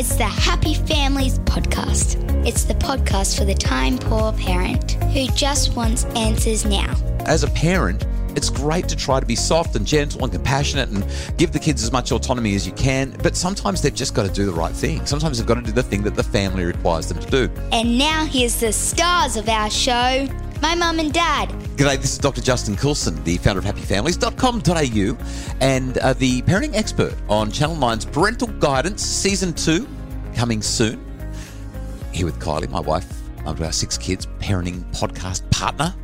It's the Happy Families Podcast. It's the podcast for the time poor parent who just wants answers now. As a parent, it's great to try to be soft and gentle and compassionate and give the kids as much autonomy as you can, but sometimes they've just got to do the right thing. Sometimes they've got to do the thing that the family requires them to do. And now here's the stars of our show my mum and dad. G'day, this is Dr. Justin Coulson, the founder of happyfamilies.com.au and uh, the parenting expert on Channel 9's Parental Guidance Season 2, coming soon. Here with Kylie, my wife, of our six kids, parenting podcast partner.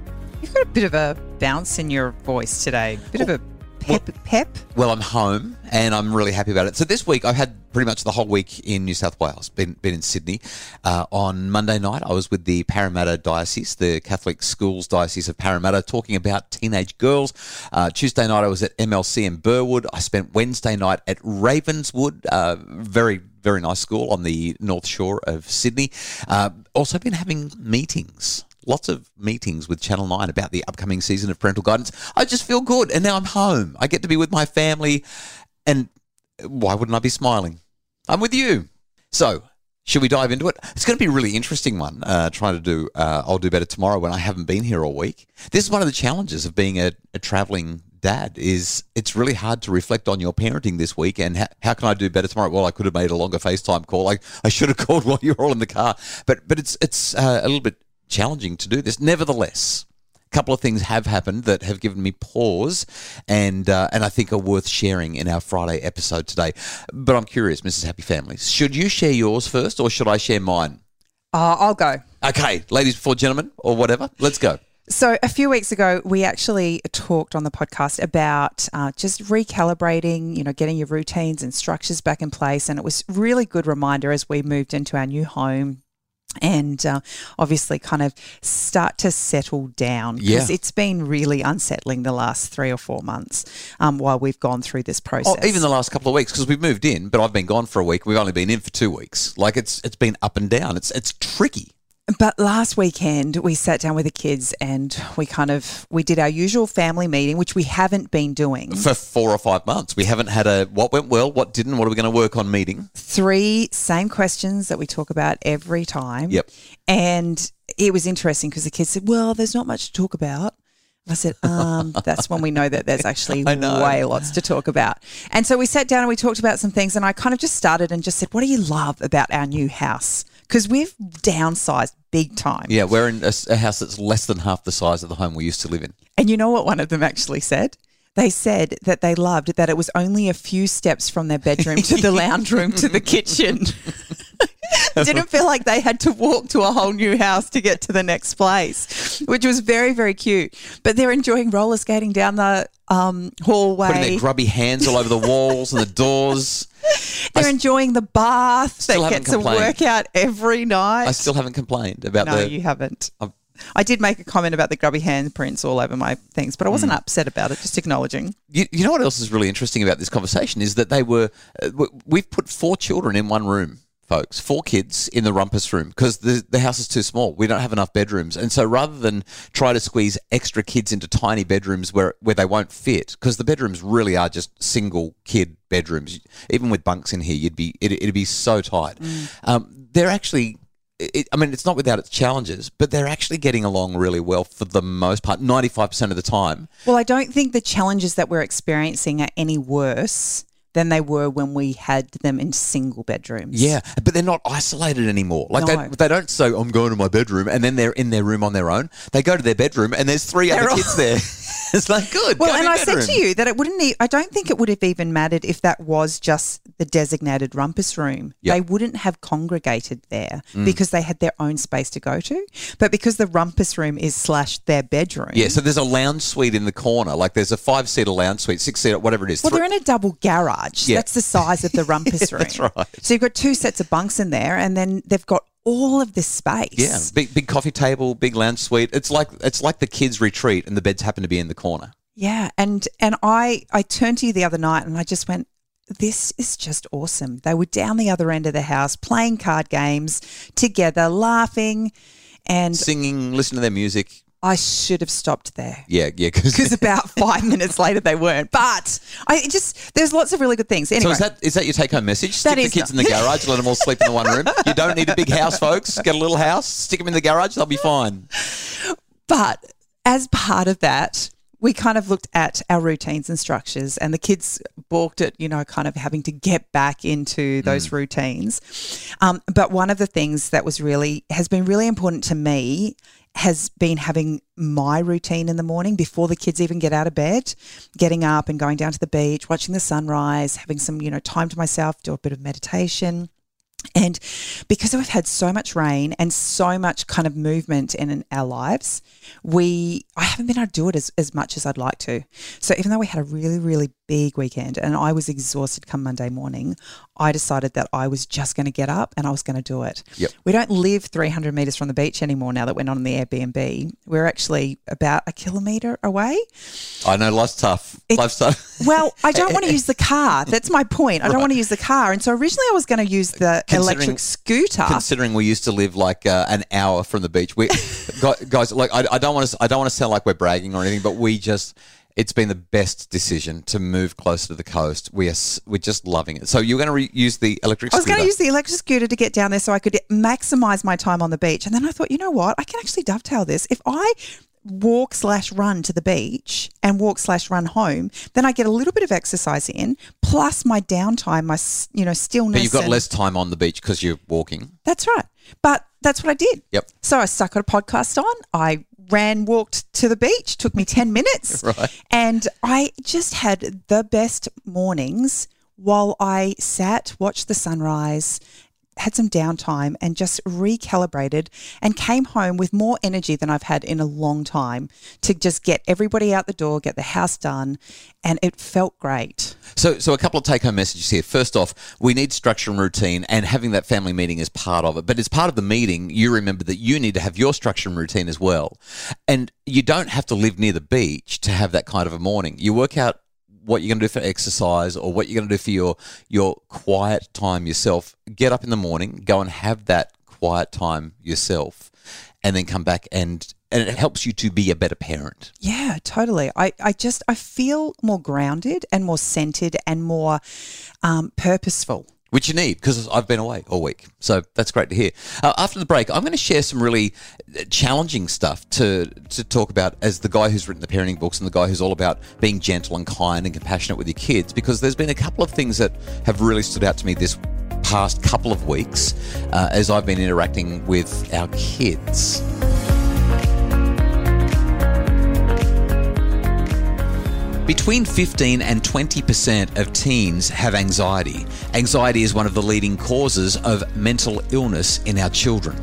You've got a bit of a bounce in your voice today. Bit of a pep. pep. Well, I'm home and I'm really happy about it. So this week I've had pretty much the whole week in New South Wales. Been been in Sydney. Uh, on Monday night I was with the Parramatta Diocese, the Catholic Schools Diocese of Parramatta, talking about teenage girls. Uh, Tuesday night I was at MLC in Burwood. I spent Wednesday night at Ravenswood. Uh, very very nice school on the north shore of Sydney. Uh, also been having meetings lots of meetings with Channel 9 about the upcoming season of parental guidance. I just feel good. And now I'm home. I get to be with my family. And why wouldn't I be smiling? I'm with you. So, should we dive into it? It's going to be a really interesting one. Uh, trying to do, uh, I'll do better tomorrow when I haven't been here all week. This is one of the challenges of being a, a traveling dad. Is it's really hard to reflect on your parenting this week and ha- how can I do better tomorrow? Well, I could have made a longer FaceTime call. I, I should have called while you were all in the car, but but it's it's uh, a little bit challenging to do this. Nevertheless, a couple of things have happened that have given me pause, and uh, and I think are worth sharing in our Friday episode today. But I'm curious, Mrs. Happy Families, should you share yours first, or should I share mine? Uh, I'll go. Okay, ladies before gentlemen, or whatever. Let's go. So, a few weeks ago, we actually talked on the podcast about uh, just recalibrating, you know, getting your routines and structures back in place. And it was really good reminder as we moved into our new home and uh, obviously kind of start to settle down because Yeah. it's been really unsettling the last three or four months um, while we've gone through this process. Oh, even the last couple of weeks because we've moved in, but I've been gone for a week. We've only been in for two weeks. Like it's it's been up and down. It's it's tricky. But last weekend we sat down with the kids and we kind of we did our usual family meeting, which we haven't been doing. For four or five months, we haven't had a what went well, what didn't, what are we going to work on meeting. Three same questions that we talk about every time. Yep. And it was interesting because the kids said, "Well, there's not much to talk about." I said, um, that's when we know that there's actually way lots to talk about. And so we sat down and we talked about some things, and I kind of just started and just said, What do you love about our new house? Because we've downsized big time. Yeah, we're in a house that's less than half the size of the home we used to live in. And you know what one of them actually said? They said that they loved that it was only a few steps from their bedroom to the lounge room to the kitchen. Didn't feel like they had to walk to a whole new house to get to the next place, which was very, very cute. But they're enjoying roller skating down the um, Putting hallway. their grubby hands all over the walls and the doors. They're enjoying the bath. They get to work out every night. I still haven't complained about no, the. No, you haven't. I've- I did make a comment about the grubby handprints all over my things, but I Mm. wasn't upset about it, just acknowledging. You, you know what else is really interesting about this conversation is that they were. Uh, we've put four children in one room, folks. Four kids in the rumpus room because the the house is too small. We don't have enough bedrooms, and so rather than try to squeeze extra kids into tiny bedrooms where where they won't fit, because the bedrooms really are just single kid bedrooms. Even with bunks in here, you'd be it, it'd be so tight. Um, they're actually. It, I mean, it's not without its challenges, but they're actually getting along really well for the most part, 95% of the time. Well, I don't think the challenges that we're experiencing are any worse than they were when we had them in single bedrooms. Yeah, but they're not isolated anymore. Like No. they, they don't say, "I'm going to my bedroom," and then they're in their room on their own. They go to their bedroom, and there's 3 They're other all- kids there. it's like good. Well, and I said bedroom. to you that it wouldn't. e- I don't think it would have even mattered if that was just the designated rumpus room. Yep. They wouldn't have congregated there Mm. because they had their own space to go to. But because the rumpus room is slash their bedroom. Yeah, so there's a lounge suite in the corner. Like there's a five seater lounge suite, six seater, whatever it is. Well, Three- they're in a double garage. Yeah. That's the size of the rumpus room. That's right. So you've got two sets of bunks in there, and then they've got all of this space. yeah, big big coffee table, big lounge suite. It's like it's like the kids' retreat, and the beds happen to be in the corner. Yeah, and and I I turned to you the other night and I just went this is just awesome. They were down the other end of the house playing card games together, laughing and Singing, listen to their music. I should have stopped there. Yeah, yeah. Because about five minutes later they weren't. But I just there's lots of really good things. Anyway, So is that is that your take home message? Stick That the is kids not- in the garage, let them all sleep in the one room. You don't need a big house, folks. Get a little house, stick them in the garage, they'll be fine. But as part of that, we kind of looked at our routines and structures, and the kids balked at, you know, kind of having to get back into those routines. Um, but one of the things that was really, has been really important to me has been having my routine in the morning before the kids even get out of bed, getting up and going down to the beach, watching the sunrise, having some, you know, time to myself, do a bit of meditation. And because we've had so much rain and so much kind of movement in our lives, we I haven't been able to do it as, as much as I'd like to. So even though we had a really, really big weekend and I was exhausted come Monday morning, I decided that I was just going to get up and I was going to do it. Yep. We don't live 300 meters from the beach anymore now that we're not on the Airbnb. We're actually about a kilometer away. I know life's tough. It- life's tough. Well, I don't want to use the car. That's my point. I don't want to use the car. And so originally I was going to use the electric scooter. Considering we used to live like uh, an hour from the beach, we guys, like I, I don't want to, I don't want to sound like we're bragging or anything, but we just, it's been the best decision to move closer to the coast. We are, we're just loving it. So you're going to re- use the electric. Scooter? I was going to use the electric scooter to get down there so I could maximize my time on the beach. And then I thought, you know what? I can actually dovetail this. If I walk slash run to the beach and walk slash run home, then I get a little bit of exercise in, plus my downtime, my you know stillness. But you've got and- less time on the beach because you're walking. That's right. But that's what I did. Yep. So I stuck a podcast on. I ran, walked to the beach. Took me 10 minutes. Right. And I just had the best mornings while I sat, watched the sunrise, had some downtime, and just recalibrated and came home with more energy than I've had in a long time to just get everybody out the door, get the house done. And it felt great. So, so a couple of take-home messages here. First off, we need structure and routine, and having that family meeting is part of it. But as part of the meeting, you remember that you need to have your structure and routine as well. And you don't have to live near the beach to have that kind of a morning. You work out what you're going to do for exercise or what you're going to do for your your quiet time yourself. Get up in the morning, go and have that quiet time yourself, and then come back and and it helps you to be a better parent. Yeah, totally. I, I just I feel more grounded and more centered and more um, purposeful. Which you need because I've been away all week. So that's great to hear. Uh, after the break, I'm going to share some really uh, challenging stuff to to talk about as the guy who's written the parenting books and the guy who's all about being gentle and kind and compassionate with your kids. Because there's been a couple of things that have really stood out to me this past couple of weeks uh, as I've been interacting with our kids. Between 15 and 20% of teens have anxiety. Anxiety is one of the leading causes of mental illness in our children.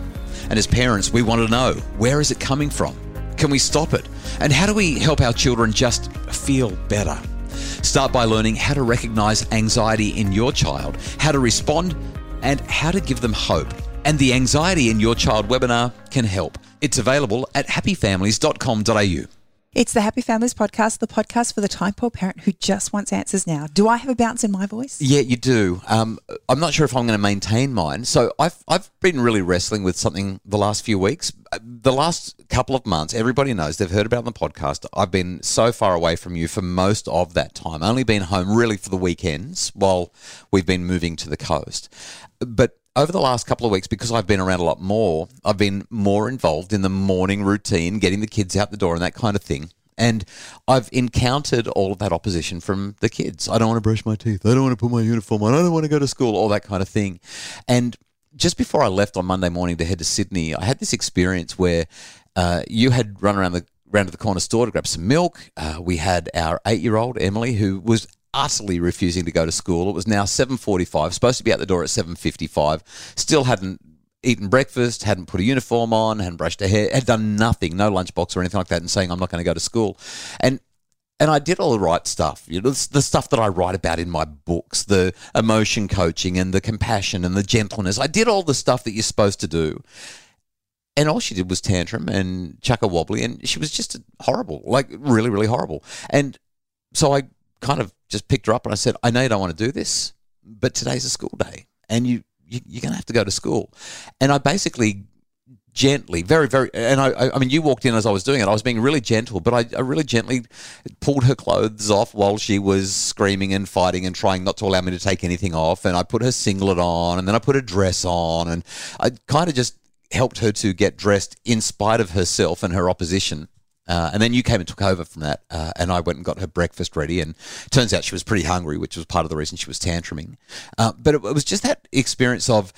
And as parents, we want to know where is it coming from? Can we stop it? And how do we help our children just feel better? Start by learning how to recognize anxiety in your child, how to respond, and how to give them hope. And the Anxiety in Your Child webinar can help. It's available at happyfamilies.com.au. It's the Happy Families podcast, the podcast for the time poor parent who just wants answers now. Do I have a bounce in my voice? Yeah, you do. Um, I'm not sure if I'm going to maintain mine. So I've I've been really wrestling with something the last few weeks. Uh, The last couple of months, everybody knows they've heard about the podcast. I've been so far away from you for most of that time. Only been home really for the weekends while we've been moving to the coast. But over the last couple of weeks, because I've been around a lot more, I've been more involved in the morning routine, getting the kids out the door and that kind of thing. And I've encountered all of that opposition from the kids. I don't want to brush my teeth. I don't want to put my uniform on. I don't want to go to school, all that kind of thing. And just before I left on Monday morning to head to Sydney, I had this experience where uh, you had run around the round to the corner store to grab some milk. Uh, we had our eight-year-old Emily, who was utterly refusing to go to school. It was now 7:45, supposed to be out the door at 7:55. Still hadn't eaten breakfast, hadn't put a uniform on, hadn't brushed her hair, had done nothing, no lunchbox or anything like that, and saying I'm not going to go to school. And and I did all the right stuff, you know, the, stuff that I write about in my books, the emotion coaching and the compassion and the gentleness. I did all the stuff that you're supposed to do. And all she did was tantrum and chuck a wobbly, and she was just horrible, like really, really horrible. And so I kind of just picked her up and I said, I know you don't want to do this, but today's a school day and you, you you're going to have to go to school. And I basically gently, very, very, and I, I, I mean, you walked in as I was doing it. I was being really gentle, but I, I really gently pulled her clothes off while she was screaming and fighting and trying not to allow me to take anything off. And I put her singlet on, and then I put a dress on, and I kind of just helped her to get dressed in spite of herself and her opposition. Uh, and then you came and took over from that, uh, and I went and got her breakfast ready. And turns out she was pretty hungry, which was part of the reason she was tantruming. Uh, but it, it was just that experience of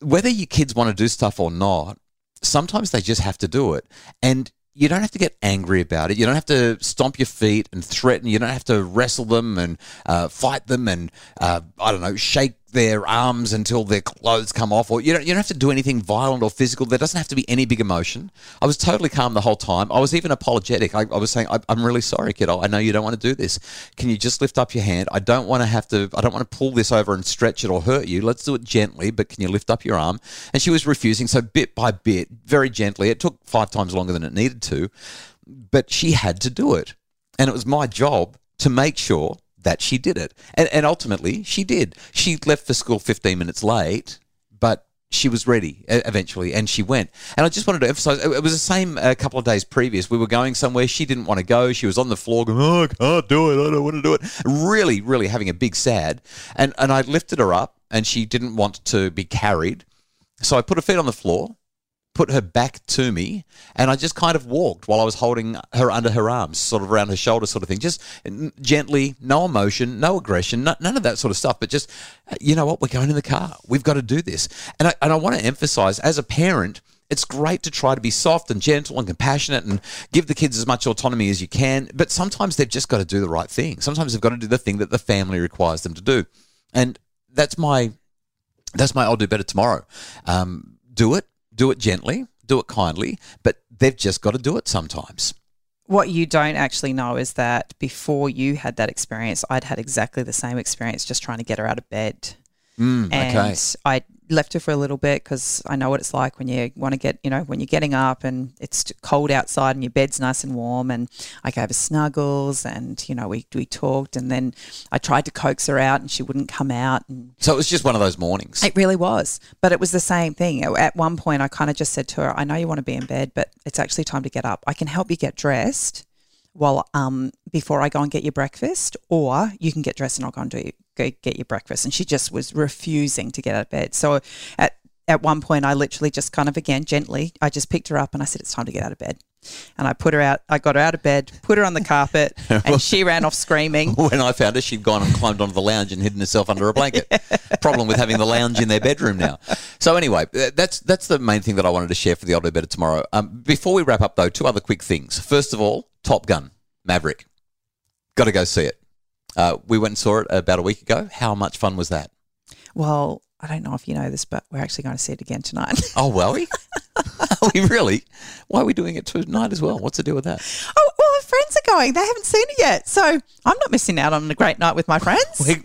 whether your kids want to do stuff or not, sometimes they just have to do it. And you don't have to get angry about it. You don't have to stomp your feet and threaten. You don't have to wrestle them and uh, fight them and, uh, I don't know, shake their arms until their clothes come off. Or you don't, you don't have to do anything violent or physical. There doesn't have to be any big emotion. I was totally calm the whole time. I was even apologetic. I, I was saying, I, I'm really sorry, kiddo. I know you don't want to do this. Can you just lift up your hand? I don't want to have to, I don't want to pull this over and stretch it or hurt you. Let's do it gently, but can you lift up your arm? And she was refusing. So bit by bit, very gently, it took five times longer than it needed to, but she had to do it. And it was my job to make sure that she did it. And, and ultimately, she did. She left for school 15 minutes late, but she was ready eventually and she went. And I just wanted to emphasize it it was the same a couple of days previous. We were going somewhere. She didn't want to go. She was on the floor going, Oh, I can't do it. I don't want to do it. Really, really having a big sad. And, and I lifted her up and she didn't want to be carried. So I put her feet on the floor put her back to me, and I just kind of walked while I was holding her under her arms, sort of around her shoulder, sort of thing. Just gently, no emotion, no aggression, no, none of that sort of stuff. But just, you know what, we're going in the car. We've got to do this. And I, and I want to emphasize, as a parent, it's great to try to be soft and gentle and compassionate and give the kids as much autonomy as you can. But sometimes they've just got to do the right thing. Sometimes they've got to do the thing that the family requires them to do. And that's my that's my I'll do better tomorrow. Um, do it, do it gently, do it kindly, but they've just got to do it sometimes. What you don't actually know is that before you had that experience, I'd had exactly the same experience just trying to get her out of bed. Mm, and okay. I left her for a little bit because I know what it's like when you want to get, you know, when you're getting up and it's cold outside and your bed's nice and warm. And I gave her snuggles and, you know, we, we talked and then I tried to coax her out and she wouldn't come out. And So it was just one of those mornings. it really was. But it was the same thing. At one point, I kind of just said to her, I know you want to be in bed, but it's actually time to get up. I can help you get dressed while um before I go and get your breakfast, or you can get dressed and I'll go and do go get your breakfast. And she just was refusing to get out of bed. So at at one point, I literally just kind of again gently, I just picked her up and I said, "It's time to get out of bed." And I put her out. I got her out of bed, put her on the carpet, and she ran off screaming. When I found her, she'd gone and climbed onto the lounge and hidden herself under a blanket. Problem with having the lounge in their bedroom now. So anyway, uh, that's that's the main thing that I wanted to share for the I'll Better tomorrow. Um, before we wrap up, though, two other quick things. First of all, Top Gun, Maverick. Got to go see it. Uh, we went and saw it about a week ago. How much fun was that? Well, I don't know if you know this, but we're actually going to see it again tonight. Oh, well, we? Are we really? Why are we doing it tonight as well? What's the deal with that? Oh, well, friends are going. They haven't seen it yet. So I'm not missing out on a great night with my friends. We-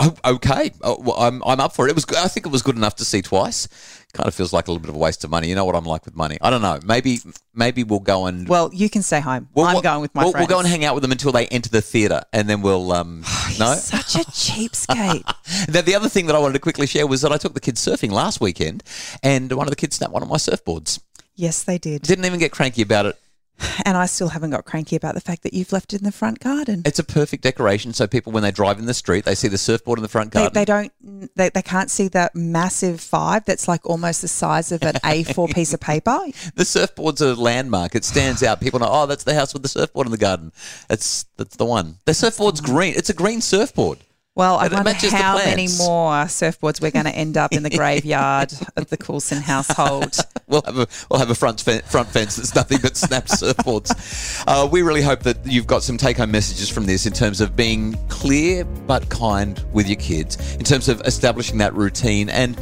oh, okay, oh, I'm I'm up for it. It was. I think it was good enough to see twice. Kind of feels like a little bit of a waste of money. You know what I'm like with money. I don't know. Maybe maybe we'll go and. Well, you can stay home. we'll- I'm we'll- going with my we'll, friends. We'll go and hang out with them until they enter the theatre, and then we'll. Um, no. Such a cheapskate. Now, the other thing that I wanted to quickly share was that I took the kids surfing last weekend, and one of the kids snapped one of my surfboards. yes, they did. Didn't even get cranky about it. And I still haven't got cranky about the fact that you've left it in the front garden. It's a perfect decoration, so people when they drive in the street, they see the surfboard in the front They, garden. they don't. They, they can't see that massive five that's like almost the size of an A4 piece of paper. the surfboard's a landmark. It stands out. People know, oh, that's the house with the surfboard in the garden. That's that's the one. The surfboard's green. It's a green surfboard. Well, I wonder how many more surfboards we're going to end up in the graveyard of the Coulson household. We'll have a we'll have a front front fence that's nothing but snapped surfboards. Uh, we really hope that you've got some take home messages from this in terms of being clear but kind with your kids, in terms of establishing that routine and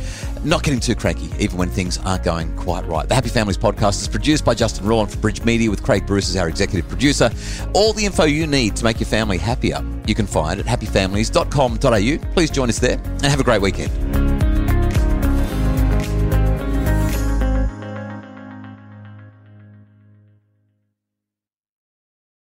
not getting too cranky even when things aren't going quite right. The Happy Families podcast is produced by Justin Rowland for Bridge Media with Craig Bruce as our executive producer. All the info you need to make your family happier you can find at happyfamilies.com.au. Please join us there and have a great weekend.